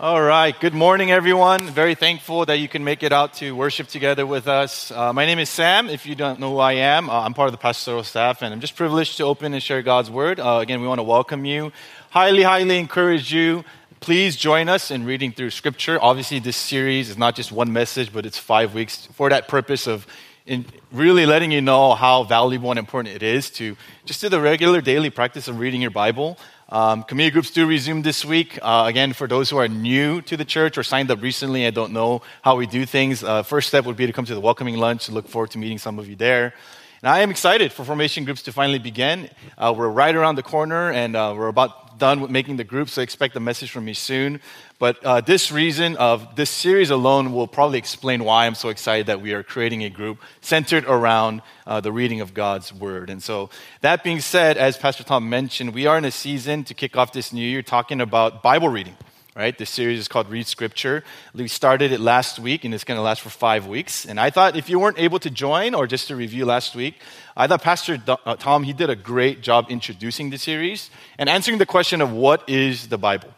All right. Good morning, everyone. Very thankful that you can make it out to worship together with us. Uh, my name is Sam. If you don't know who I am, uh, I'm part of the pastoral staff, and I'm just privileged to open and share God's word. Uh, again, we want to welcome you. Highly, highly encourage you. Please join us in reading through Scripture. Obviously, this series is not just one message, but it's five weeks for that purpose of in really letting you know how valuable and important it is to just do the regular daily practice of reading your Bible. Um, community groups do resume this week. Uh, again, for those who are new to the church or signed up recently and don't know how we do things, uh, first step would be to come to the welcoming lunch. Look forward to meeting some of you there. And I am excited for formation groups to finally begin. Uh, we're right around the corner and uh, we're about done with making the group, so expect a message from me soon. But uh, this reason of this series alone will probably explain why I'm so excited that we are creating a group centered around uh, the reading of God's Word. And so, that being said, as Pastor Tom mentioned, we are in a season to kick off this new year talking about Bible reading right? This series is called Read Scripture. We started it last week, and it's going to last for five weeks. And I thought if you weren't able to join or just to review last week, I thought Pastor uh, Tom, he did a great job introducing the series and answering the question of what is the Bible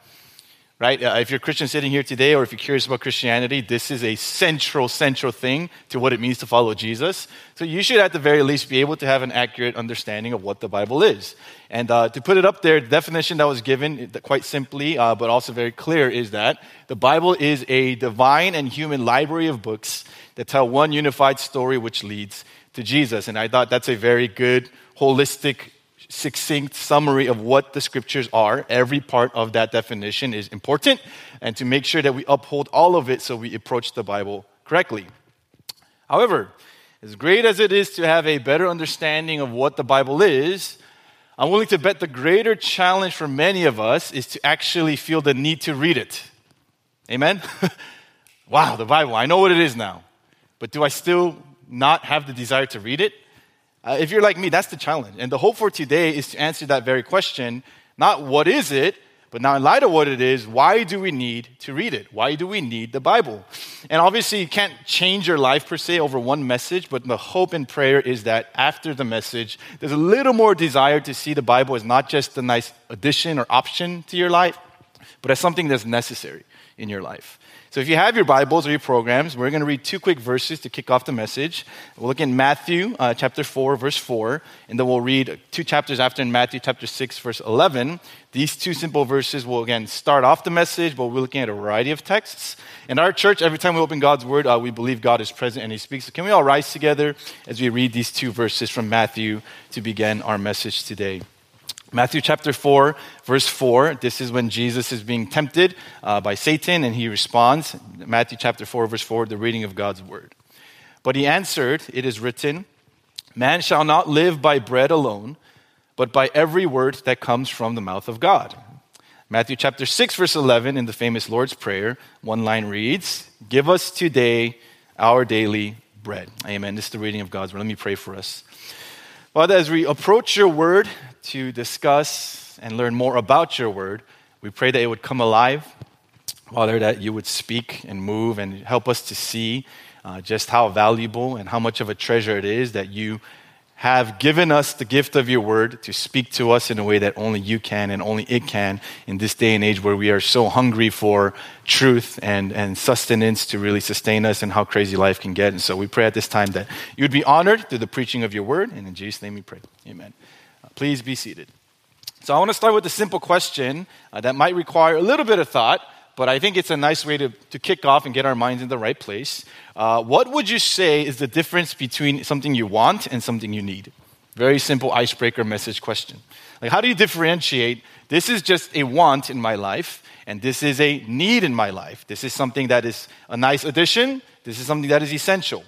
right? Uh, if you're a Christian sitting here today, or if you're curious about Christianity, this is a central, central thing to what it means to follow Jesus. So you should, at the very least, be able to have an accurate understanding of what the Bible is. And uh, to put it up there, the definition that was given, quite simply, uh, but also very clear, is that the Bible is a divine and human library of books that tell one unified story which leads to Jesus. And I thought that's a very good, holistic succinct summary of what the scriptures are. Every part of that definition is important, and to make sure that we uphold all of it so we approach the Bible correctly. However, as great as it is to have a better understanding of what the Bible is, I'm willing to bet the greater challenge for many of us is to actually feel the need to read it. Amen? wow, the Bible, I know what it is now. But do I still not have the desire to read it? Uh, if you're like me, that's the challenge. And the hope for today is to answer that very question not what is it, but now, in light of what it is, why do we need to read it? Why do we need the Bible? And obviously, you can't change your life per se over one message, but the hope and prayer is that after the message, there's a little more desire to see the Bible as not just a nice addition or option to your life, but as something that's necessary in your life. So if you have your Bibles or your programs, we're going to read two quick verses to kick off the message. We'll look in Matthew uh, chapter 4, verse 4, and then we'll read two chapters after in Matthew chapter 6, verse 11. These two simple verses will again start off the message, but we're looking at a variety of texts. In our church, every time we open God's Word, uh, we believe God is present and He speaks. So can we all rise together as we read these two verses from Matthew to begin our message today? Matthew chapter 4, verse 4, this is when Jesus is being tempted uh, by Satan and he responds. Matthew chapter 4, verse 4, the reading of God's word. But he answered, It is written, Man shall not live by bread alone, but by every word that comes from the mouth of God. Matthew chapter 6, verse 11, in the famous Lord's Prayer, one line reads, Give us today our daily bread. Amen. This is the reading of God's word. Let me pray for us. Father, as we approach your word, to discuss and learn more about your word. We pray that it would come alive, Father, that you would speak and move and help us to see uh, just how valuable and how much of a treasure it is that you have given us the gift of your word to speak to us in a way that only you can and only it can in this day and age where we are so hungry for truth and, and sustenance to really sustain us and how crazy life can get. And so we pray at this time that you would be honored through the preaching of your word. And in Jesus' name we pray. Amen. Please be seated. So, I want to start with a simple question uh, that might require a little bit of thought, but I think it's a nice way to, to kick off and get our minds in the right place. Uh, what would you say is the difference between something you want and something you need? Very simple icebreaker message question. Like, how do you differentiate this is just a want in my life, and this is a need in my life? This is something that is a nice addition, this is something that is essential.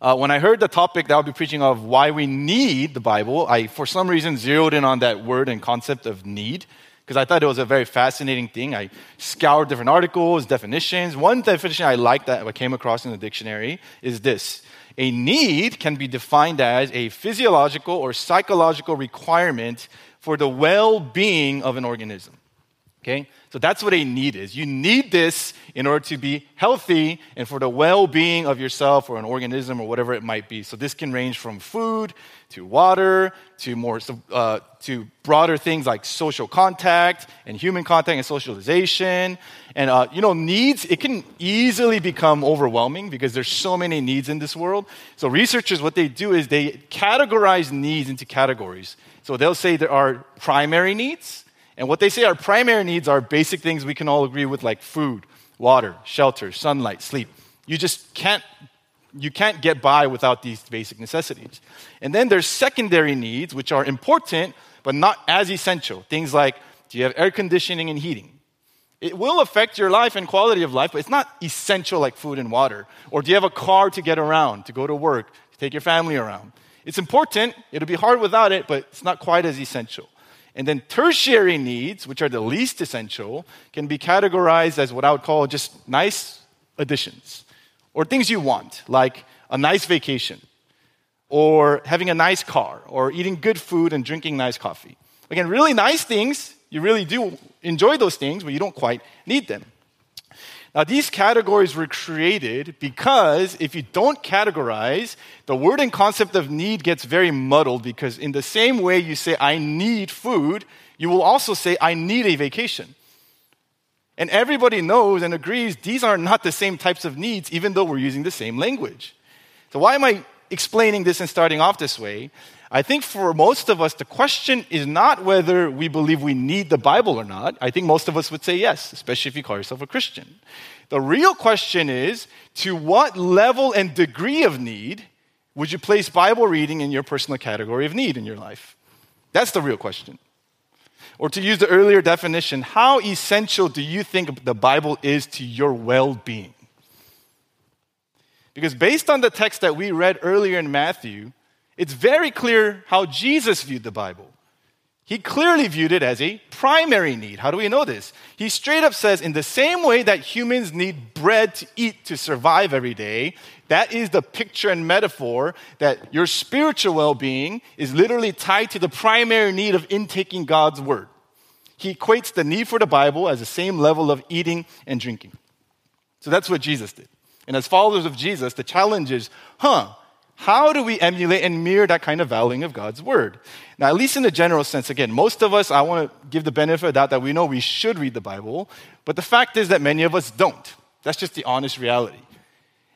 Uh, when I heard the topic that I'll be preaching of why we need the Bible, I, for some reason, zeroed in on that word and concept of need because I thought it was a very fascinating thing. I scoured different articles, definitions. One definition I liked that I came across in the dictionary is this A need can be defined as a physiological or psychological requirement for the well being of an organism. Okay? So that's what a need is. You need this in order to be healthy and for the well being of yourself or an organism or whatever it might be. So this can range from food to water to more uh, to broader things like social contact and human contact and socialization. And uh, you know, needs it can easily become overwhelming because there's so many needs in this world. So researchers, what they do is they categorize needs into categories. So they'll say there are primary needs and what they say our primary needs are basic things we can all agree with, like food, water, shelter, sunlight, sleep. You just can't you can't get by without these basic necessities. And then there's secondary needs, which are important, but not as essential. Things like do you have air conditioning and heating? It will affect your life and quality of life, but it's not essential like food and water. Or do you have a car to get around, to go to work, to take your family around? It's important, it'll be hard without it, but it's not quite as essential. And then tertiary needs, which are the least essential, can be categorized as what I would call just nice additions or things you want, like a nice vacation or having a nice car or eating good food and drinking nice coffee. Again, really nice things. You really do enjoy those things, but you don't quite need them. Now, these categories were created because if you don't categorize, the word and concept of need gets very muddled because, in the same way you say, I need food, you will also say, I need a vacation. And everybody knows and agrees these are not the same types of needs, even though we're using the same language. So, why am I explaining this and starting off this way? I think for most of us, the question is not whether we believe we need the Bible or not. I think most of us would say yes, especially if you call yourself a Christian. The real question is to what level and degree of need would you place Bible reading in your personal category of need in your life? That's the real question. Or to use the earlier definition, how essential do you think the Bible is to your well being? Because based on the text that we read earlier in Matthew, it's very clear how Jesus viewed the Bible. He clearly viewed it as a primary need. How do we know this? He straight up says, in the same way that humans need bread to eat to survive every day, that is the picture and metaphor that your spiritual well being is literally tied to the primary need of intaking God's word. He equates the need for the Bible as the same level of eating and drinking. So that's what Jesus did. And as followers of Jesus, the challenge is huh, how do we emulate and mirror that kind of valuing of God's word? Now, at least in the general sense, again, most of us, I want to give the benefit of doubt that we know we should read the Bible, but the fact is that many of us don't. That's just the honest reality.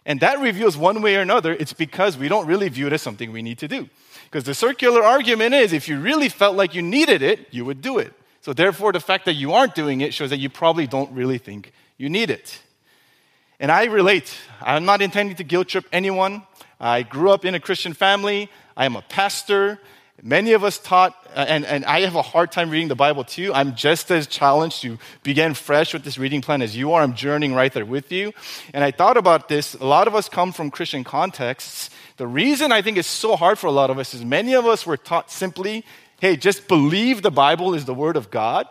And that reveals one way or another, it's because we don't really view it as something we need to do. Because the circular argument is if you really felt like you needed it, you would do it. So, therefore, the fact that you aren't doing it shows that you probably don't really think you need it. And I relate. I'm not intending to guilt trip anyone. I grew up in a Christian family. I am a pastor. Many of us taught, uh, and, and I have a hard time reading the Bible too. I'm just as challenged to begin fresh with this reading plan as you are. I'm journeying right there with you. And I thought about this. A lot of us come from Christian contexts. The reason I think it's so hard for a lot of us is many of us were taught simply, hey, just believe the Bible is the Word of God.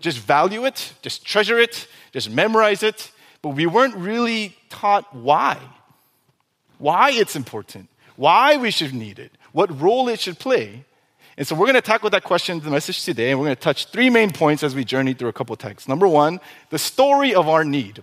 Just value it, just treasure it, just memorize it. But we weren't really taught why why it's important, why we should need it, what role it should play. And so we're going to tackle that question in the message today, and we're going to touch three main points as we journey through a couple texts. Number one, the story of our need.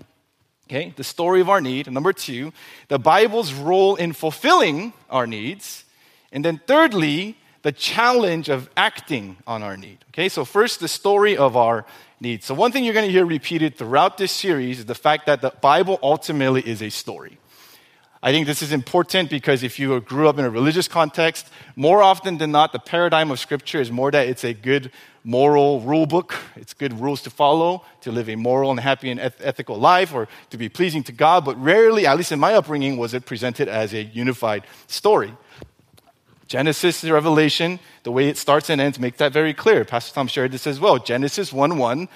Okay, the story of our need. And number two, the Bible's role in fulfilling our needs. And then thirdly, the challenge of acting on our need. Okay, so first, the story of our need. So, one thing you're going to hear repeated throughout this series is the fact that the Bible ultimately is a story. I think this is important because if you grew up in a religious context, more often than not, the paradigm of Scripture is more that it's a good moral rule book. It's good rules to follow to live a moral and happy and eth- ethical life or to be pleasing to God. But rarely, at least in my upbringing, was it presented as a unified story. Genesis to Revelation, the way it starts and ends, makes that very clear. Pastor Tom shared this as well. Genesis 1 1,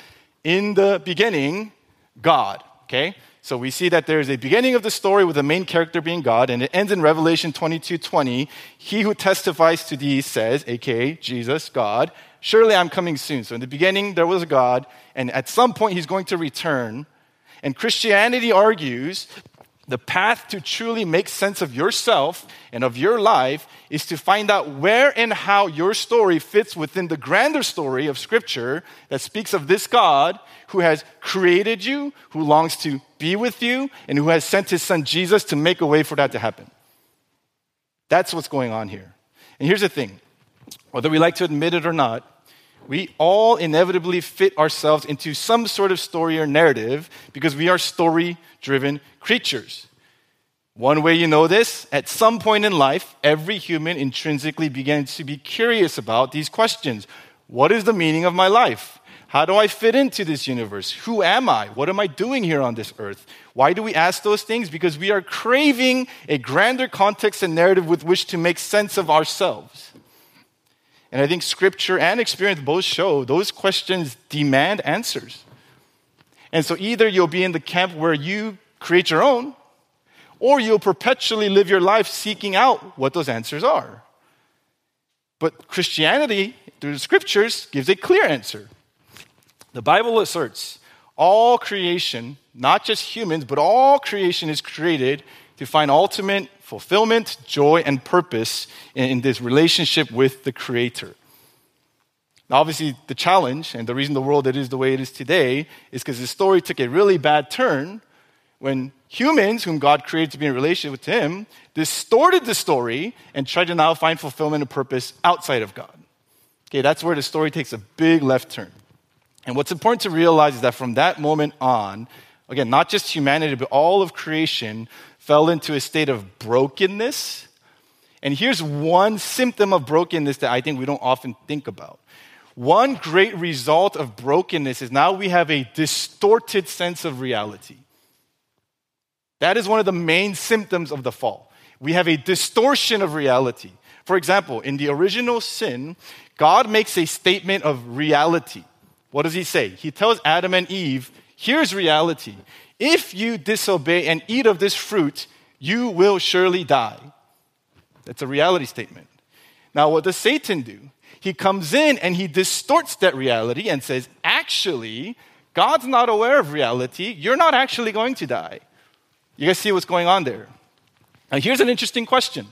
in the beginning, God. Okay? So we see that there is a beginning of the story with the main character being God, and it ends in Revelation 22 20. He who testifies to these says, aka Jesus, God, surely I'm coming soon. So in the beginning, there was a God, and at some point, he's going to return. And Christianity argues The path to truly make sense of yourself and of your life is to find out where and how your story fits within the grander story of Scripture that speaks of this God who has created you, who longs to be with you, and who has sent his son Jesus to make a way for that to happen. That's what's going on here. And here's the thing whether we like to admit it or not, we all inevitably fit ourselves into some sort of story or narrative because we are story driven creatures. One way you know this, at some point in life, every human intrinsically begins to be curious about these questions What is the meaning of my life? How do I fit into this universe? Who am I? What am I doing here on this earth? Why do we ask those things? Because we are craving a grander context and narrative with which to make sense of ourselves. And I think scripture and experience both show those questions demand answers. And so either you'll be in the camp where you create your own, or you'll perpetually live your life seeking out what those answers are. But Christianity, through the scriptures, gives a clear answer. The Bible asserts all creation, not just humans, but all creation is created to find ultimate fulfillment, joy, and purpose in, this relationship with the Creator. Now, obviously, the challenge and the reason the world is the way it is today is because the story took a really bad turn when humans, whom God created to be in relationship with Him, distorted the story and tried to now find fulfillment and purpose outside of God. Okay, that's where the story takes a big left turn. And what's important to realize is that from that moment on, again, not just humanity, but all of creation fell into a state of brokenness. And here's one symptom of brokenness that I think we don't often think about. One great result of brokenness is now we have a distorted sense of reality. That is one of the main symptoms of the fall. We have a distortion of reality. For example, in the original sin, God makes a statement of reality. What does he say? He tells Adam and Eve, here's reality. If you disobey and eat of this fruit, you will surely die. That's a reality statement. Now, what does Satan do? He comes in and he distorts that reality and says, actually, God's not aware of reality. You're not actually going to die. You guys see what's going on there? Now, here's an interesting question.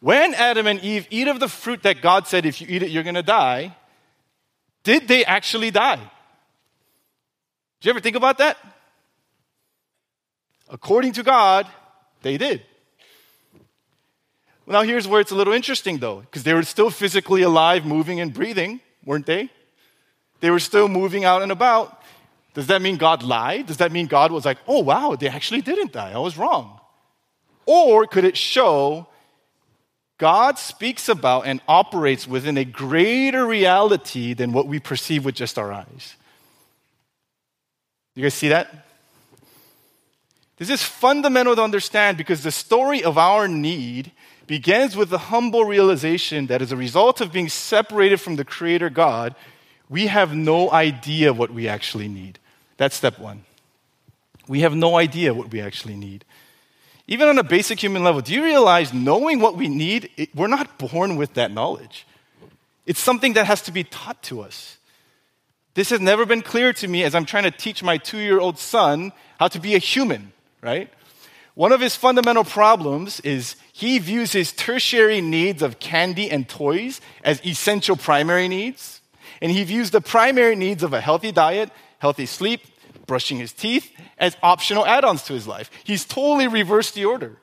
When Adam and Eve eat of the fruit that God said, if you eat it, you're going to die, did they actually die? Did you ever think about that? According to God, they did. Now, here's where it's a little interesting, though, because they were still physically alive, moving and breathing, weren't they? They were still moving out and about. Does that mean God lied? Does that mean God was like, oh, wow, they actually didn't die? I was wrong. Or could it show God speaks about and operates within a greater reality than what we perceive with just our eyes? You guys see that? This is fundamental to understand because the story of our need begins with the humble realization that as a result of being separated from the Creator God, we have no idea what we actually need. That's step one. We have no idea what we actually need. Even on a basic human level, do you realize knowing what we need, it, we're not born with that knowledge? It's something that has to be taught to us. This has never been clear to me as I'm trying to teach my two year old son how to be a human, right? One of his fundamental problems is he views his tertiary needs of candy and toys as essential primary needs. And he views the primary needs of a healthy diet healthy sleep, brushing his teeth as optional add ons to his life. He's totally reversed the order.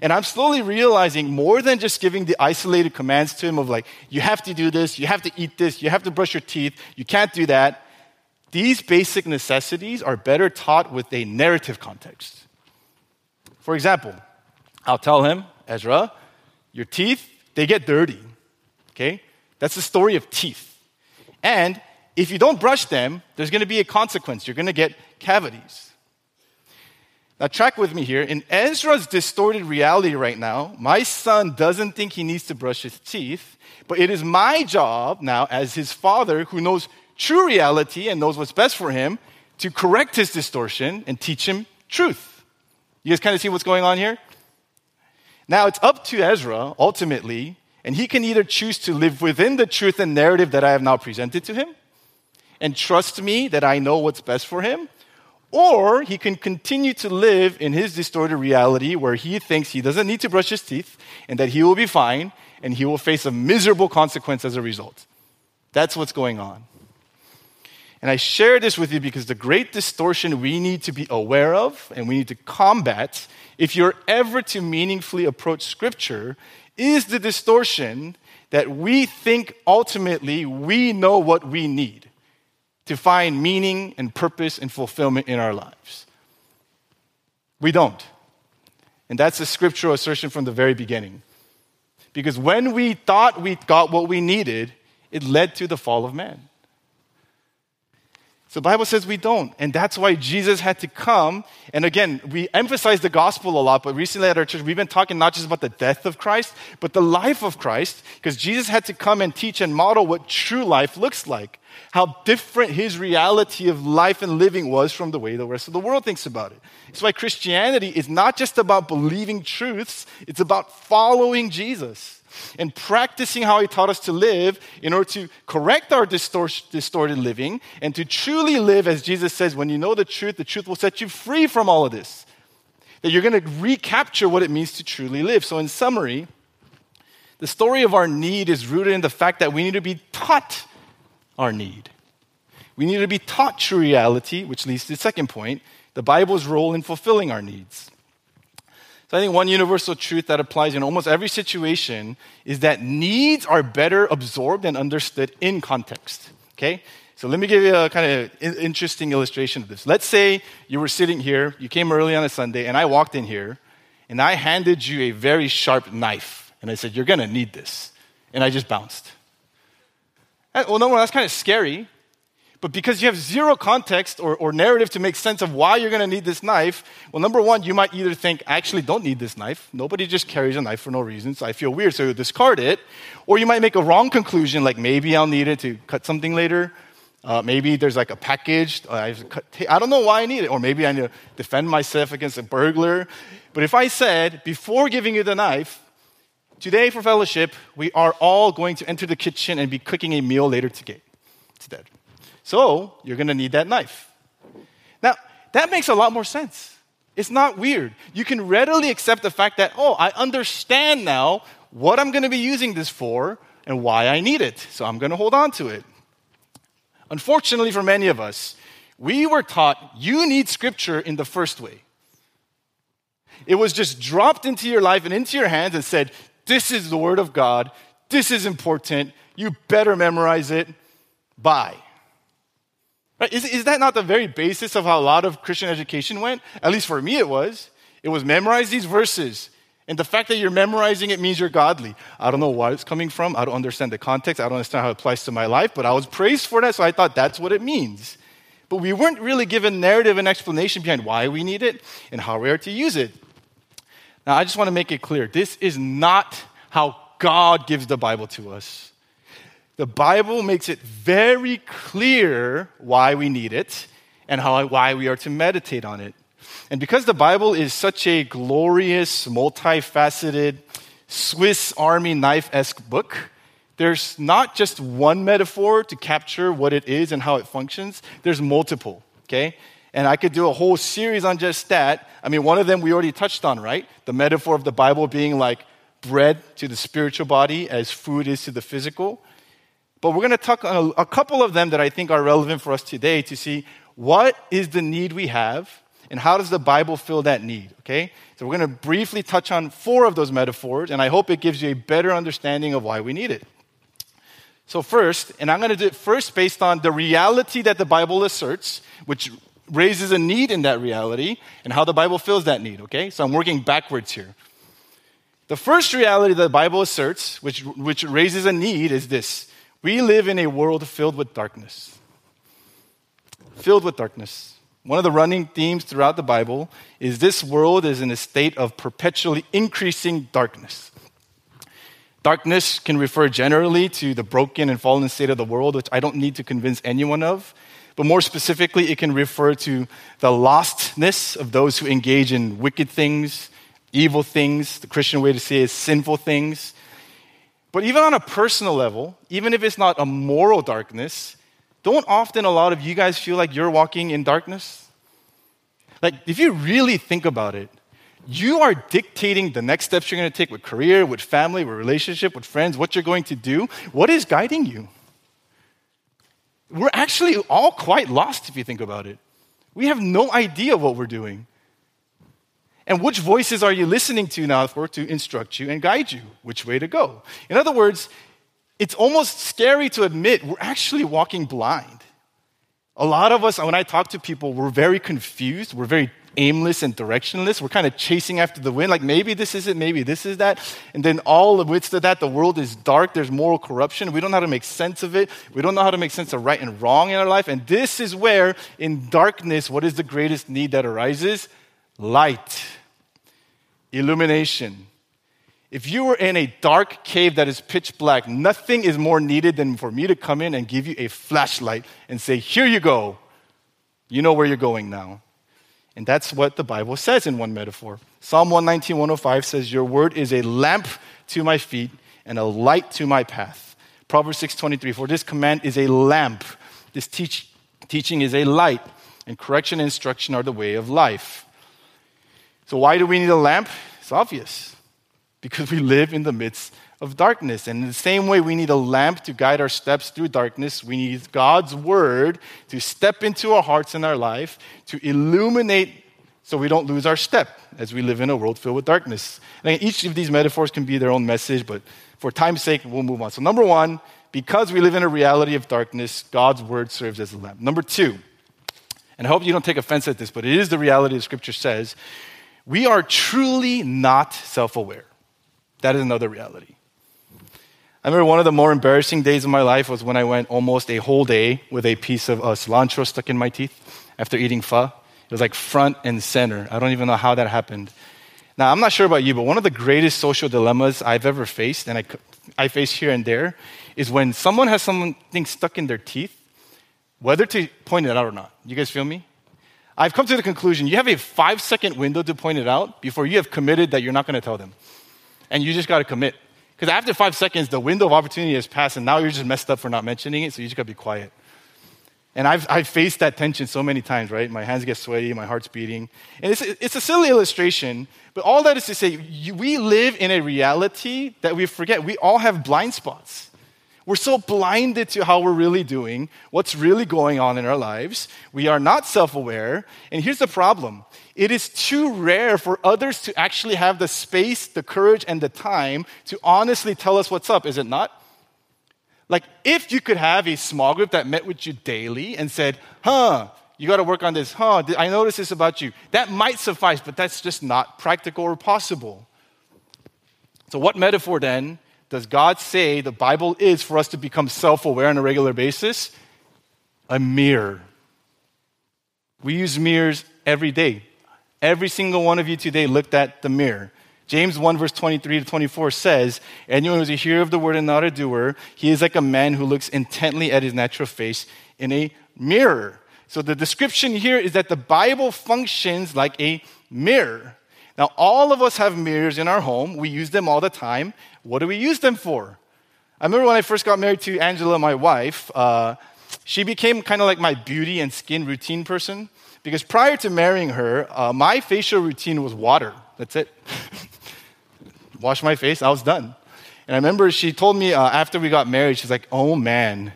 And I'm slowly realizing more than just giving the isolated commands to him of like, you have to do this, you have to eat this, you have to brush your teeth, you can't do that. These basic necessities are better taught with a narrative context. For example, I'll tell him, Ezra, your teeth, they get dirty. Okay? That's the story of teeth. And if you don't brush them, there's going to be a consequence. You're going to get cavities. Now, track with me here. In Ezra's distorted reality right now, my son doesn't think he needs to brush his teeth, but it is my job now, as his father who knows true reality and knows what's best for him, to correct his distortion and teach him truth. You guys kind of see what's going on here? Now, it's up to Ezra, ultimately, and he can either choose to live within the truth and narrative that I have now presented to him, and trust me that I know what's best for him, Or he can continue to live in his distorted reality where he thinks he doesn't need to brush his teeth and that he will be fine and he will face a miserable consequence as a result. That's what's going on. And I share this with you because the great distortion we need to be aware of and we need to combat if you're ever to meaningfully approach Scripture is the distortion that we think ultimately we know what we need to find meaning and purpose and fulfillment in our lives. We don't. And that's a scriptural assertion from the very beginning. Because when we thought we got what we needed, it led to the fall of man. So the Bible says we don't. And that's why Jesus had to come. And again, we emphasize the gospel a lot, but recently at our church, we've been talking not just about the death of Christ, but the life of Christ, because Jesus had to come and teach and model what true life looks like, how different his reality of life and living was from the way the rest of the world thinks about it. It's why Christianity is not just about believing truths, it's about following Jesus and practicing how He taught us to live in order to correct our distorted living and to truly live, as Jesus says, when you know the truth, the truth will set you free from all of this. That you're going to recapture what it means to truly live. So, in summary, the story of our need is rooted in the fact that we need to be taught our need. We need to be taught true reality, which leads to the second point the Bible's role in fulfilling our needs. So I think one universal truth that applies in almost every situation is that needs are better absorbed and understood in context. Okay? So let me give you a kind of interesting illustration of this. Let's say you were sitting here, you came early on a Sunday, and I walked in here, and I handed you a very sharp knife, and I said, You're gonna need this. And I just bounced. Well, no, that's kind of scary but because you have zero context or, or narrative to make sense of why you're going to need this knife, well, number one, you might either think, I actually don't need this knife. Nobody just carries a knife for no reason, so I feel weird, so you'll discard it. Or you might make a wrong conclusion, like maybe I'll need it to cut something later. Uh, maybe there's like a package. Uh, I don't know why I need it. Or maybe I need to defend myself against a burglar. But if I said, before giving you the knife, today for fellowship, we are all going to enter the kitchen and be cooking a meal later today. So you're going to need that knife. Now, that makes a lot more sense. It's not weird. You can readily accept the fact that, oh, I understand now what I'm going to be using this for and why I need it. So I'm going to hold on to it. Unfortunately, for many of us, we were taught you need scripture in the first way. It was just dropped into your life and into your hands and said, This is the word of God. This is important. You better memorize it. Bye. Right? Is, is that not the very basis of how a lot of Christian education went? At least for me, it was. It was memorize these verses. And the fact that you're memorizing it means you're godly. I don't know where it's coming from. I don't understand the context. I don't understand how it applies to my life, but I was praised for that, so I thought that's what it means. But we weren't really given narrative and explanation behind why we need it and how we are to use it. Now, I just want to make it clear this is not how God gives the Bible to us the Bible makes it very clear why we need it and how, why we are to meditate on it. And because the Bible is such a glorious, multifaceted, Swiss Army knife esque book, there's not just one metaphor to capture what it is and how it functions, there's multiple, okay? And I could do a whole series on just that. I mean, one of them we already touched on, right? The metaphor of the Bible being like bread to the spiritual body as food is to the physical. But we're going to talk on a, a couple of them that I think are relevant for us today to see what is the need we have and how does the Bible fill that need, okay? So we're going to briefly touch on four of those metaphors, and I hope it gives you a better understanding of why we need it. So, first, and I'm going to do it first based on the reality that the Bible asserts, which raises a need in that reality, and how the Bible fills that need, okay? So I'm working backwards here. The first reality that the Bible asserts, which, which raises a need, is this we live in a world filled with darkness. Filled with darkness. One of the running themes throughout the Bible is this world is in a state of perpetually increasing darkness. Darkness can refer generally to the broken and fallen state of the world, which I don't need to convince anyone of. But more specifically, it can refer to the lostness of those who engage in wicked things, evil things. The Christian way to say is sinful things. But even on a personal level, even if it's not a moral darkness, don't often a lot of you guys feel like you're walking in darkness? Like, if you really think about it, you are dictating the next steps you're going to take with career, with family, with relationship, with friends, what you're going to do. What is guiding you? We're actually all quite lost if you think about it. We have no idea what we're doing. And which voices are you listening to now for to instruct you and guide you which way to go? In other words, it's almost scary to admit we're actually walking blind. A lot of us, when I talk to people, we're very confused. We're very aimless and directionless. We're kind of chasing after the wind, like maybe this is it, maybe this is that. And then all amidst of that, the world is dark. There's moral corruption. We don't know how to make sense of it. We don't know how to make sense of right and wrong in our life. And this is where, in darkness, what is the greatest need that arises? Light, illumination. If you were in a dark cave that is pitch black, nothing is more needed than for me to come in and give you a flashlight and say, Here you go. You know where you're going now. And that's what the Bible says in one metaphor. Psalm 119, 105 says, Your word is a lamp to my feet and a light to my path. Proverbs 6:23, for this command is a lamp. This teach, teaching is a light, and correction and instruction are the way of life. So why do we need a lamp? It's obvious. Because we live in the midst of darkness. And in the same way, we need a lamp to guide our steps through darkness. We need God's word to step into our hearts and our life, to illuminate so we don't lose our step as we live in a world filled with darkness. And each of these metaphors can be their own message, but for time's sake, we'll move on. So, number one, because we live in a reality of darkness, God's word serves as a lamp. Number two, and I hope you don't take offense at this, but it is the reality the scripture says, we are truly not self aware. That is another reality. I remember one of the more embarrassing days of my life was when I went almost a whole day with a piece of uh, cilantro stuck in my teeth after eating pho. It was like front and center. I don't even know how that happened. Now, I'm not sure about you, but one of the greatest social dilemmas I've ever faced, and I, I face here and there, is when someone has something stuck in their teeth, whether to point it out or not. You guys feel me? I've come to the conclusion you have a five second window to point it out before you have committed that you're not going to tell them. And you just got to commit. Because after five seconds, the window of opportunity has passed, and now you're just messed up for not mentioning it, so you just gotta be quiet. And I've, I've faced that tension so many times, right? My hands get sweaty, my heart's beating. And it's, it's a silly illustration, but all that is to say, we live in a reality that we forget. We all have blind spots. We're so blinded to how we're really doing, what's really going on in our lives. We are not self aware. And here's the problem it is too rare for others to actually have the space, the courage, and the time to honestly tell us what's up, is it not? Like, if you could have a small group that met with you daily and said, huh, you got to work on this, huh, I noticed this about you, that might suffice, but that's just not practical or possible. So, what metaphor then does God say the Bible is for us to become self aware on a regular basis? A mirror. We use mirrors every day. Every single one of you today looked at the mirror. James 1, verse 23 to 24 says, Anyone who is a hearer of the word and not a doer, he is like a man who looks intently at his natural face in a mirror. So the description here is that the Bible functions like a mirror. Now, all of us have mirrors in our home. We use them all the time. What do we use them for? I remember when I first got married to Angela, my wife, uh, she became kind of like my beauty and skin routine person. Because prior to marrying her, uh, my facial routine was water. That's it. Wash my face, I was done. And I remember she told me uh, after we got married, she's like, oh man,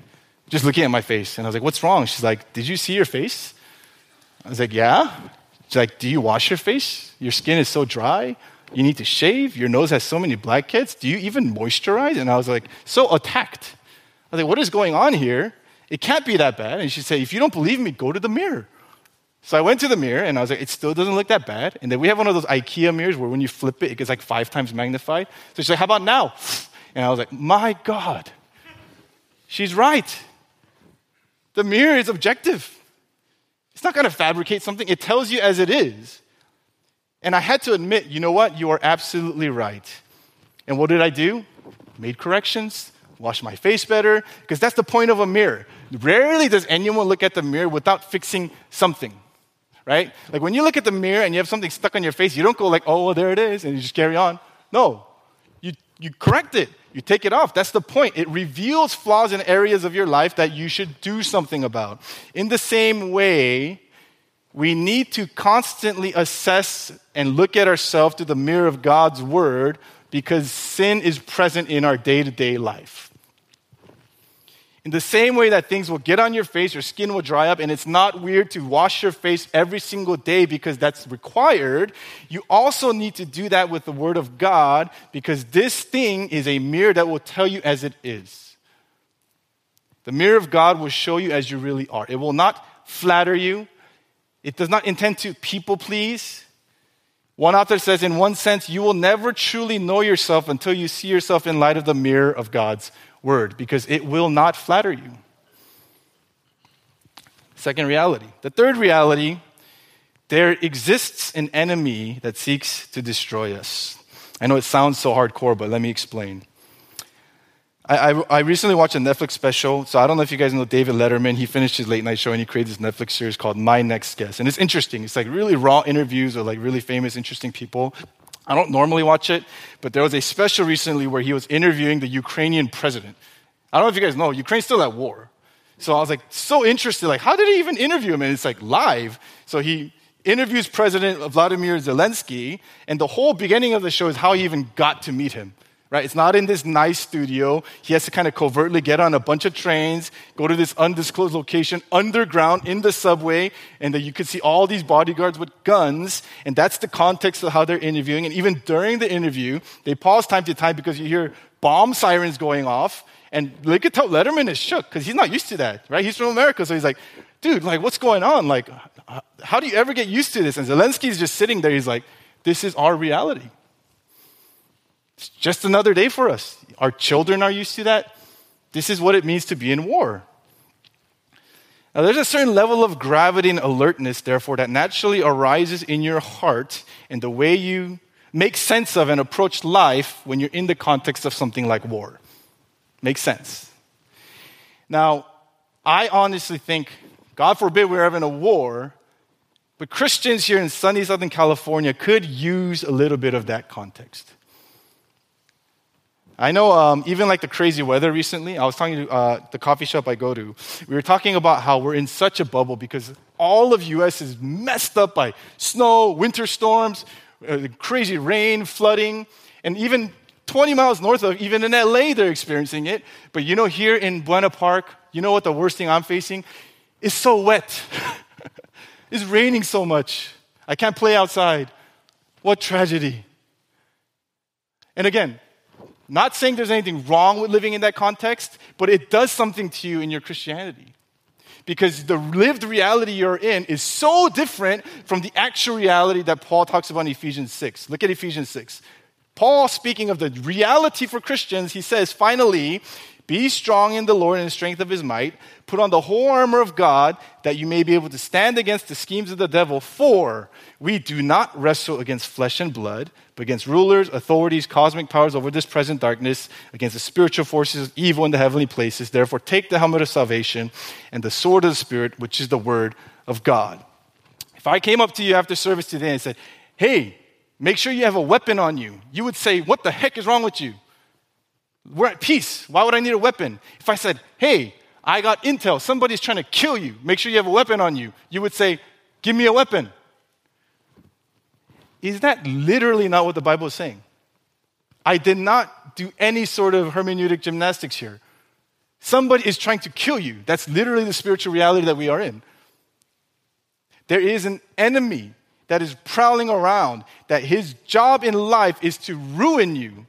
just looking at my face. And I was like, what's wrong? She's like, did you see your face? I was like, yeah. She's like, do you wash your face? Your skin is so dry. You need to shave. Your nose has so many blackheads. Do you even moisturize? And I was like, so attacked. I was like, what is going on here? It can't be that bad. And she said, if you don't believe me, go to the mirror. So I went to the mirror and I was like, it still doesn't look that bad. And then we have one of those IKEA mirrors where when you flip it, it gets like five times magnified. So she's like, how about now? And I was like, my God, she's right. The mirror is objective. It's not going to fabricate something, it tells you as it is. And I had to admit, you know what? You are absolutely right. And what did I do? Made corrections, washed my face better, because that's the point of a mirror. Rarely does anyone look at the mirror without fixing something right? Like when you look at the mirror and you have something stuck on your face, you don't go like, oh, well, there it is, and you just carry on. No, you, you correct it. You take it off. That's the point. It reveals flaws in areas of your life that you should do something about. In the same way, we need to constantly assess and look at ourselves through the mirror of God's word because sin is present in our day to day life. In the same way that things will get on your face, your skin will dry up, and it's not weird to wash your face every single day because that's required, you also need to do that with the Word of God because this thing is a mirror that will tell you as it is. The mirror of God will show you as you really are. It will not flatter you, it does not intend to people please. One author says, in one sense, you will never truly know yourself until you see yourself in light of the mirror of God's word, because it will not flatter you. Second reality. The third reality there exists an enemy that seeks to destroy us. I know it sounds so hardcore, but let me explain. I, I, I, recently watched a Netflix special. So I don't know if you guys know David Letterman. He finished his late night show and he created this Netflix series called My Next Guest. And it's interesting. It's like really raw interviews with like really famous, interesting people. I don't normally watch it, but there was a special recently where he was interviewing the Ukrainian president. I don't know if you guys know, Ukraine's still at war. So I was like so interested, like, how did he even interview him? And it's like live. So he interviews President Vladimir Zelensky, and the whole beginning of the show is how he even got to meet him right? It's not in this nice studio. He has to kind of covertly get on a bunch of trains, go to this undisclosed location underground in the subway, and then you could see all these bodyguards with guns. And that's the context of how they're interviewing. And even during the interview, they pause time to time because you hear bomb sirens going off. And look at how Letterman is shook because he's not used to that, right? He's from America, so he's like, dude, like, what's going on? Like, how do you ever get used to this? And Zelensky's just sitting there. He's like, this is our reality. It's just another day for us. Our children are used to that. This is what it means to be in war. Now, there's a certain level of gravity and alertness, therefore, that naturally arises in your heart in the way you make sense of and approach life when you're in the context of something like war. Makes sense. Now, I honestly think, God forbid we're having a war, but Christians here in sunny Southern California could use a little bit of that context. I know um, even like the crazy weather recently, I was talking to uh, the coffee shop I go to. We were talking about how we're in such a bubble because all of US is messed up by snow, winter storms, uh, crazy rain, flooding, and even 20 miles north of, even in LA, they're experiencing it. But you know, here in Buena Park, you know what the worst thing I'm facing? It's so wet. it's raining so much. I can't play outside. What tragedy. And again, not saying there's anything wrong with living in that context, but it does something to you in your Christianity. Because the lived reality you're in is so different from the actual reality that Paul talks about in Ephesians 6. Look at Ephesians 6. Paul, speaking of the reality for Christians, he says, finally, be strong in the Lord and the strength of his might. Put on the whole armor of God that you may be able to stand against the schemes of the devil. For we do not wrestle against flesh and blood, but against rulers, authorities, cosmic powers over this present darkness, against the spiritual forces of evil in the heavenly places. Therefore, take the helmet of salvation and the sword of the Spirit, which is the word of God. If I came up to you after service today and said, Hey, make sure you have a weapon on you, you would say, What the heck is wrong with you? We're at peace. Why would I need a weapon? If I said, Hey, I got intel, somebody's trying to kill you, make sure you have a weapon on you, you would say, Give me a weapon. Is that literally not what the Bible is saying? I did not do any sort of hermeneutic gymnastics here. Somebody is trying to kill you. That's literally the spiritual reality that we are in. There is an enemy that is prowling around, that his job in life is to ruin you.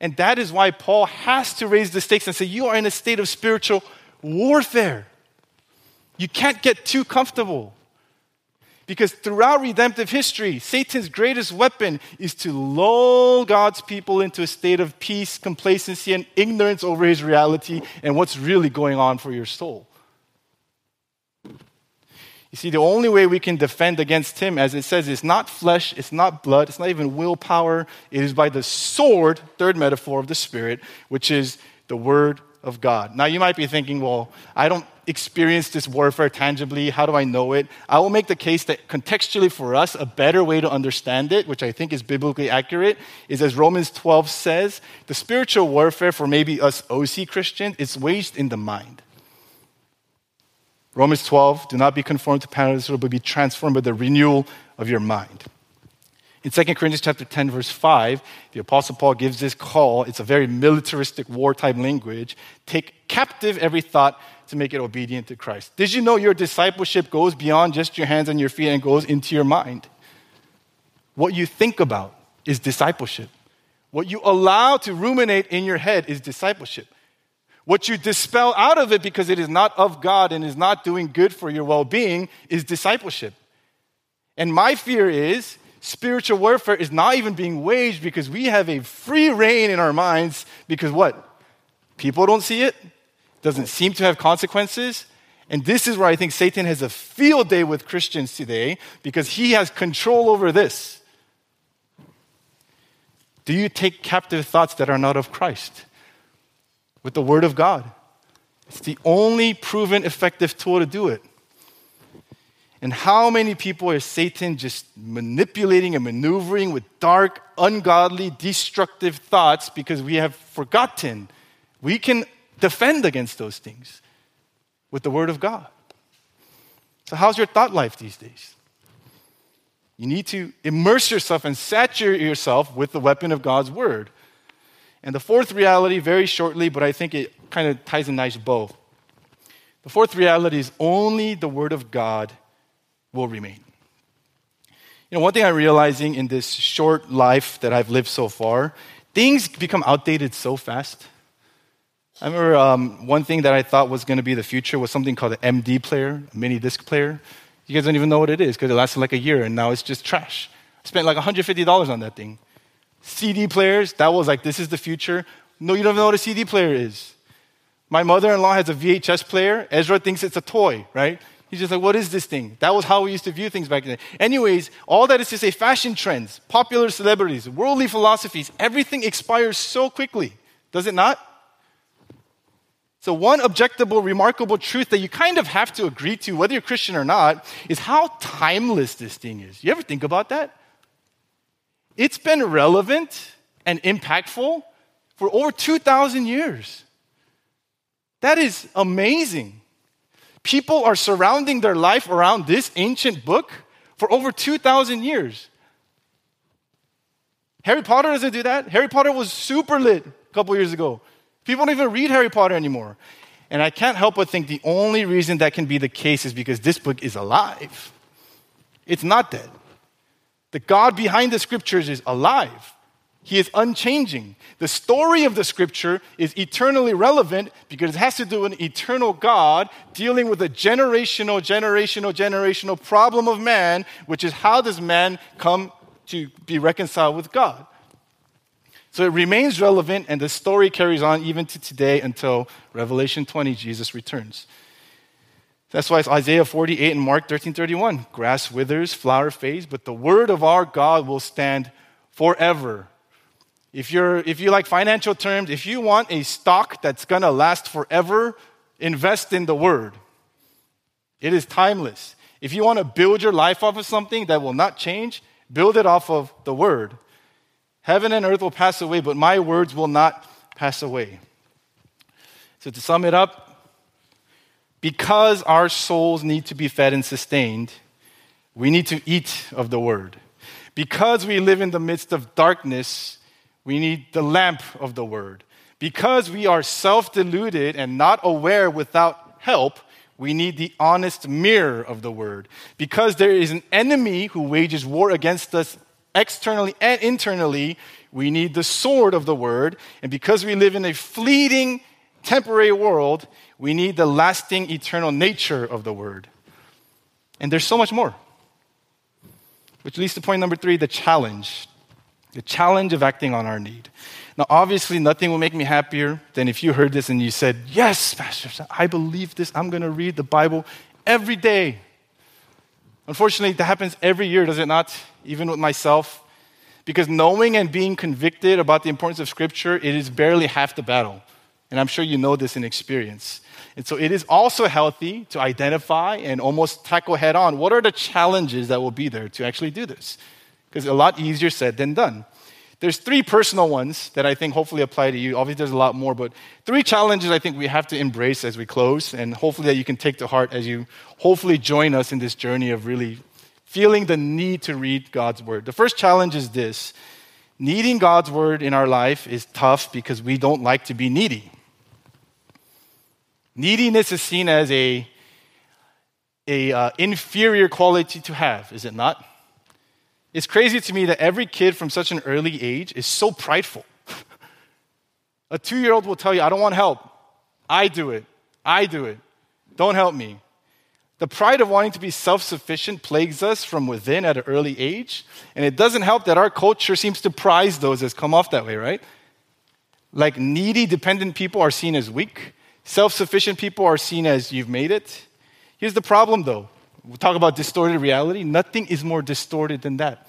And that is why Paul has to raise the stakes and say, You are in a state of spiritual warfare. You can't get too comfortable. Because throughout redemptive history, Satan's greatest weapon is to lull God's people into a state of peace, complacency, and ignorance over his reality and what's really going on for your soul. You see, the only way we can defend against him, as it says, is not flesh, it's not blood, it's not even willpower. It is by the sword, third metaphor of the Spirit, which is the Word of God. Now, you might be thinking, well, I don't experience this warfare tangibly. How do I know it? I will make the case that contextually for us, a better way to understand it, which I think is biblically accurate, is as Romans 12 says, the spiritual warfare for maybe us OC Christians is waged in the mind. Romans 12, do not be conformed to pattern of this world, but be transformed by the renewal of your mind. In 2 Corinthians chapter 10, verse 5, the Apostle Paul gives this call. It's a very militaristic wartime language. Take captive every thought to make it obedient to Christ. Did you know your discipleship goes beyond just your hands and your feet and goes into your mind? What you think about is discipleship. What you allow to ruminate in your head is discipleship. What you dispel out of it because it is not of God and is not doing good for your well being is discipleship. And my fear is spiritual warfare is not even being waged because we have a free reign in our minds because what? People don't see it, doesn't seem to have consequences. And this is where I think Satan has a field day with Christians today because he has control over this. Do you take captive thoughts that are not of Christ? with the Word of God. It's the only proven effective tool to do it. And how many people is Satan just manipulating and maneuvering with dark, ungodly, destructive thoughts because we have forgotten we can defend against those things with the Word of God? So, how's your thought life these days? You need to immerse yourself and saturate yourself with the weapon of God's Word. And the fourth reality, very shortly, but I think it kind of ties a nice bow. The fourth reality is only the Word of God will remain. You know, one thing I'm realizing in this short life that I've lived so far, things become outdated so fast. I remember um, one thing that I thought was going to be the future was something called an MD player, a mini disc player. You guys don't even know what it is because it lasted like a year and now it's just trash. I spent like $150 on that thing. CD players, that was like, this is the future. No, you don't even know what a CD player is. My mother in law has a VHS player. Ezra thinks it's a toy, right? He's just like, what is this thing? That was how we used to view things back then. Anyways, all that is to say, fashion trends, popular celebrities, worldly philosophies, everything expires so quickly. Does it not? So, one objectable, remarkable truth that you kind of have to agree to, whether you're Christian or not, is how timeless this thing is. You ever think about that? It's been relevant and impactful for over 2,000 years. That is amazing. People are surrounding their life around this ancient book for over 2,000 years. Harry Potter doesn't do that. Harry Potter was super lit a couple years ago. People don't even read Harry Potter anymore. And I can't help but think the only reason that can be the case is because this book is alive. It's not dead. The God behind the scriptures is alive. He is unchanging. The story of the scripture is eternally relevant because it has to do with an eternal God dealing with a generational, generational, generational problem of man, which is how does man come to be reconciled with God? So it remains relevant, and the story carries on even to today until Revelation 20, Jesus returns. That's why it's Isaiah 48 and Mark 13 31. Grass withers, flower fades, but the word of our God will stand forever. If, you're, if you like financial terms, if you want a stock that's going to last forever, invest in the word. It is timeless. If you want to build your life off of something that will not change, build it off of the word. Heaven and earth will pass away, but my words will not pass away. So, to sum it up, because our souls need to be fed and sustained, we need to eat of the word. Because we live in the midst of darkness, we need the lamp of the word. Because we are self deluded and not aware without help, we need the honest mirror of the word. Because there is an enemy who wages war against us externally and internally, we need the sword of the word. And because we live in a fleeting, temporary world, we need the lasting, eternal nature of the word. And there's so much more. Which leads to point number three the challenge. The challenge of acting on our need. Now, obviously, nothing will make me happier than if you heard this and you said, Yes, Pastor, I believe this. I'm going to read the Bible every day. Unfortunately, that happens every year, does it not? Even with myself. Because knowing and being convicted about the importance of Scripture, it is barely half the battle. And I'm sure you know this in experience. And so it is also healthy to identify and almost tackle head on what are the challenges that will be there to actually do this? Because it's a lot easier said than done. There's three personal ones that I think hopefully apply to you. Obviously, there's a lot more, but three challenges I think we have to embrace as we close, and hopefully that you can take to heart as you hopefully join us in this journey of really feeling the need to read God's word. The first challenge is this needing God's word in our life is tough because we don't like to be needy. Neediness is seen as a, a uh, inferior quality to have, is it not? It's crazy to me that every kid from such an early age is so prideful. a two year old will tell you, I don't want help. I do it. I do it. Don't help me. The pride of wanting to be self sufficient plagues us from within at an early age. And it doesn't help that our culture seems to prize those as come off that way, right? Like needy, dependent people are seen as weak, self sufficient people are seen as you've made it. Here's the problem though we talk about distorted reality. Nothing is more distorted than that.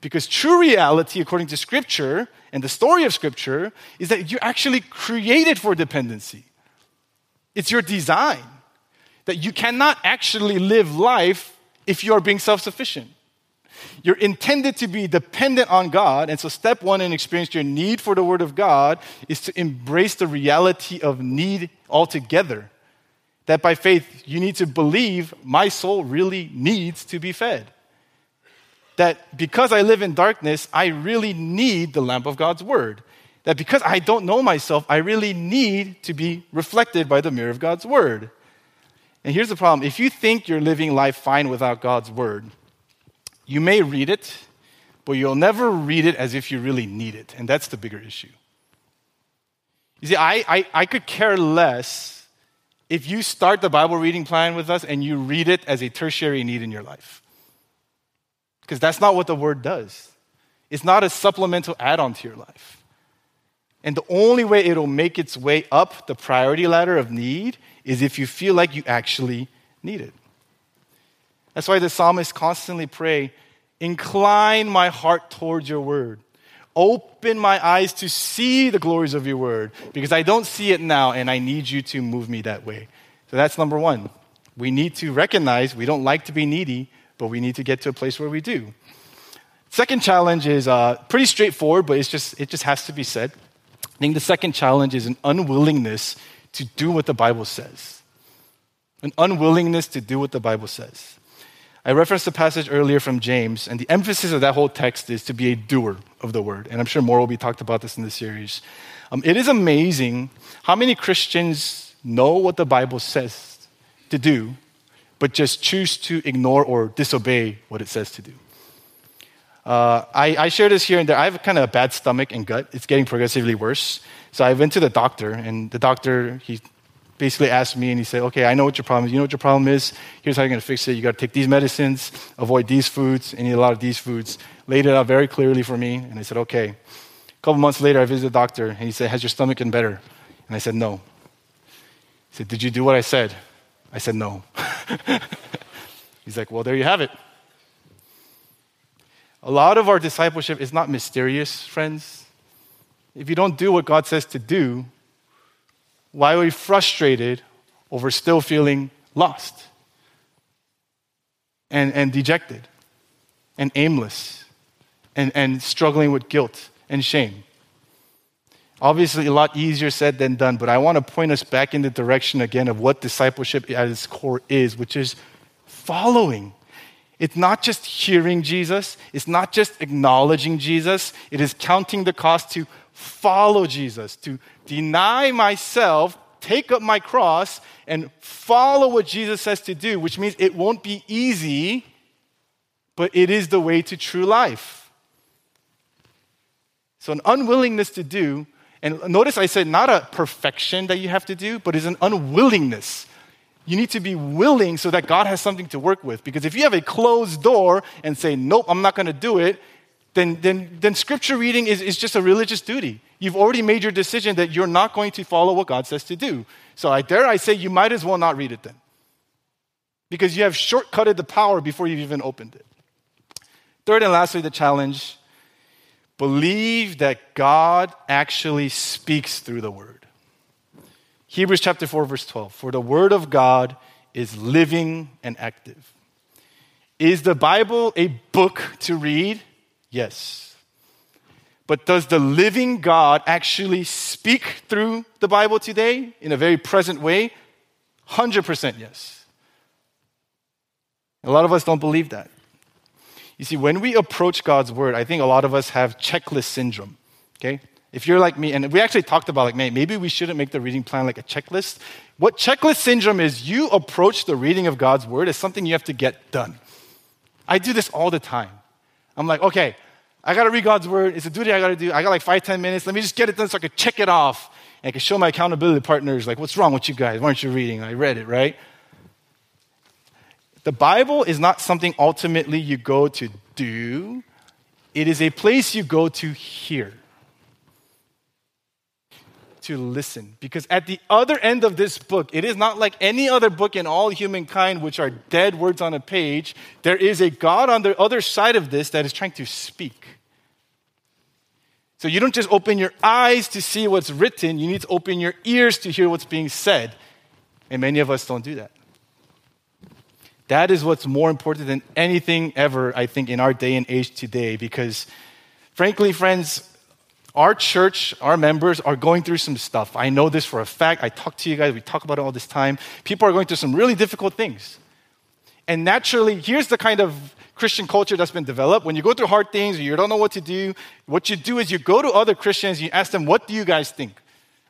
Because true reality, according to Scripture and the story of Scripture, is that you're actually created for dependency. It's your design that you cannot actually live life if you are being self sufficient. You're intended to be dependent on God. And so, step one in experiencing your need for the Word of God is to embrace the reality of need altogether that by faith you need to believe my soul really needs to be fed. That because I live in darkness, I really need the lamp of God's word. That because I don't know myself, I really need to be reflected by the mirror of God's word. And here's the problem if you think you're living life fine without God's word, you may read it, but you'll never read it as if you really need it. And that's the bigger issue. You see, I, I, I could care less if you start the Bible reading plan with us and you read it as a tertiary need in your life. Because that's not what the word does. It's not a supplemental add on to your life. And the only way it'll make its way up the priority ladder of need is if you feel like you actually need it. That's why the psalmist constantly pray, incline my heart towards your word. Open my eyes to see the glories of your word because I don't see it now and I need you to move me that way. So that's number one. We need to recognize we don't like to be needy, but we need to get to a place where we do. Second challenge is uh, pretty straightforward, but it's just, it just has to be said. I think the second challenge is an unwillingness to do what the Bible says. An unwillingness to do what the Bible says. I referenced the passage earlier from James, and the emphasis of that whole text is to be a doer of the word. And I'm sure more will be talked about this in the series. Um, it is amazing how many Christians know what the Bible says to do, but just choose to ignore or disobey what it says to do. Uh, I, I share this here and there. I have kind of a bad stomach and gut. It's getting progressively worse. So I went to the doctor, and the doctor, he basically asked me and he said, Okay, I know what your problem is. You know what your problem is? Here's how you're going to fix it. You got to take these medicines, avoid these foods, and eat a lot of these foods. Laid it out very clearly for me. And I said, Okay. A couple months later, I visited the doctor and he said, Has your stomach been better? And I said, No. He said, Did you do what I said? I said, No. He's like, Well, there you have it. A lot of our discipleship is not mysterious, friends. If you don't do what God says to do, why are we frustrated over still feeling lost and, and dejected and aimless and, and struggling with guilt and shame? Obviously, a lot easier said than done, but I want to point us back in the direction again of what discipleship at its core is, which is following. It's not just hearing Jesus, it's not just acknowledging Jesus, it is counting the cost to follow Jesus, to deny myself, take up my cross, and follow what Jesus says to do, which means it won't be easy, but it is the way to true life. So, an unwillingness to do, and notice I said not a perfection that you have to do, but is an unwillingness. You need to be willing so that God has something to work with. Because if you have a closed door and say, nope, I'm not going to do it, then, then, then scripture reading is, is just a religious duty. You've already made your decision that you're not going to follow what God says to do. So I dare I say you might as well not read it then. Because you have shortcutted the power before you've even opened it. Third and lastly, the challenge believe that God actually speaks through the word. Hebrews chapter 4, verse 12. For the word of God is living and active. Is the Bible a book to read? Yes. But does the living God actually speak through the Bible today in a very present way? 100% yes. A lot of us don't believe that. You see, when we approach God's word, I think a lot of us have checklist syndrome. Okay? If you're like me, and we actually talked about like, maybe we shouldn't make the reading plan like a checklist. What checklist syndrome is, you approach the reading of God's word as something you have to get done. I do this all the time. I'm like, okay, I gotta read God's word. It's a duty I gotta do. I got like five, ten minutes. Let me just get it done so I can check it off. And I can show my accountability partners, like, what's wrong with you guys? Why aren't you reading? I read it, right? The Bible is not something ultimately you go to do, it is a place you go to hear to listen. Because at the other end of this book, it is not like any other book in all humankind, which are dead words on a page. There is a God on the other side of this that is trying to speak. So you don't just open your eyes to see what's written, you need to open your ears to hear what's being said. And many of us don't do that. That is what's more important than anything ever, I think, in our day and age today, because frankly, friends, our church, our members are going through some stuff. I know this for a fact. I talk to you guys, we talk about it all this time. People are going through some really difficult things. And naturally, here's the kind of Christian culture that's been developed. When you go through hard things you don't know what to do, what you do is you go to other Christians, you ask them, What do you guys think?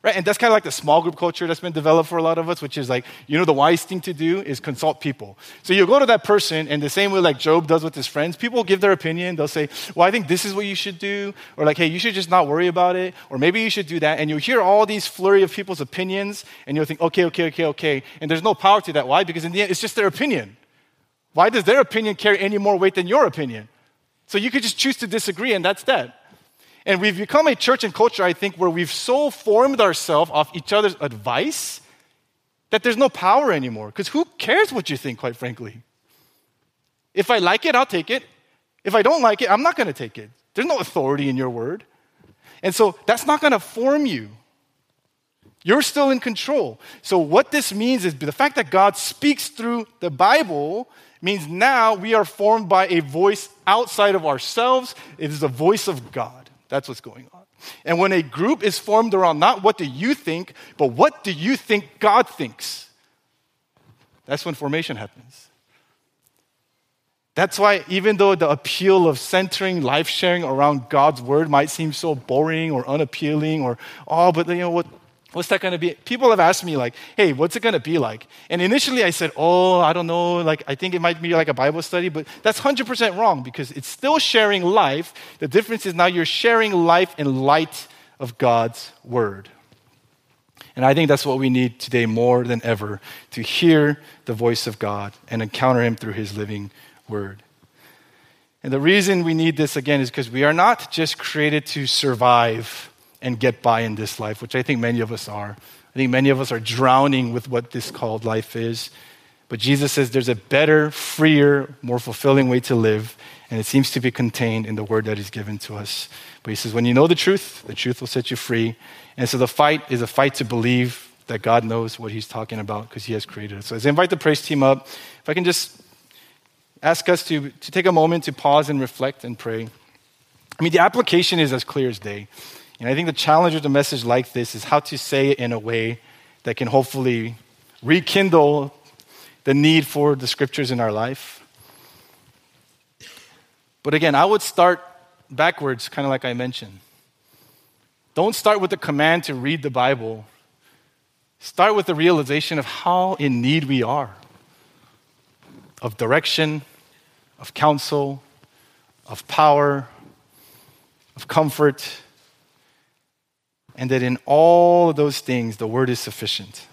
Right? And that's kind of like the small group culture that's been developed for a lot of us, which is like, you know, the wise thing to do is consult people. So you go to that person, and the same way like Job does with his friends, people give their opinion. They'll say, well, I think this is what you should do. Or like, hey, you should just not worry about it. Or maybe you should do that. And you hear all these flurry of people's opinions, and you'll think, okay, okay, okay, okay. And there's no power to that. Why? Because in the end, it's just their opinion. Why does their opinion carry any more weight than your opinion? So you could just choose to disagree, and that's that. And we've become a church and culture, I think, where we've so formed ourselves off each other's advice that there's no power anymore. Because who cares what you think, quite frankly? If I like it, I'll take it. If I don't like it, I'm not going to take it. There's no authority in your word. And so that's not going to form you. You're still in control. So, what this means is the fact that God speaks through the Bible means now we are formed by a voice outside of ourselves. It is the voice of God. That's what's going on. And when a group is formed around not what do you think, but what do you think God thinks, that's when formation happens. That's why, even though the appeal of centering life sharing around God's word might seem so boring or unappealing, or, oh, but you know what, What's that going to be? People have asked me, like, hey, what's it going to be like? And initially I said, oh, I don't know. Like, I think it might be like a Bible study, but that's 100% wrong because it's still sharing life. The difference is now you're sharing life in light of God's word. And I think that's what we need today more than ever to hear the voice of God and encounter Him through His living word. And the reason we need this again is because we are not just created to survive and get by in this life, which I think many of us are. I think many of us are drowning with what this called life is. But Jesus says there's a better, freer, more fulfilling way to live, and it seems to be contained in the word that He's given to us. But He says, when you know the truth, the truth will set you free. And so the fight is a fight to believe that God knows what He's talking about because He has created us. So as I invite the praise team up, if I can just ask us to, to take a moment to pause and reflect and pray. I mean, the application is as clear as day. And I think the challenge with a message like this is how to say it in a way that can hopefully rekindle the need for the scriptures in our life. But again, I would start backwards, kind of like I mentioned. Don't start with the command to read the Bible. Start with the realization of how in need we are of direction, of counsel, of power, of comfort and that in all those things, the word is sufficient.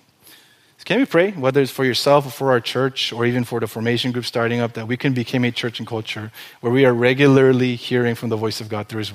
So can we pray, whether it's for yourself or for our church or even for the formation group starting up, that we can become a church and culture where we are regularly hearing from the voice of God through his word?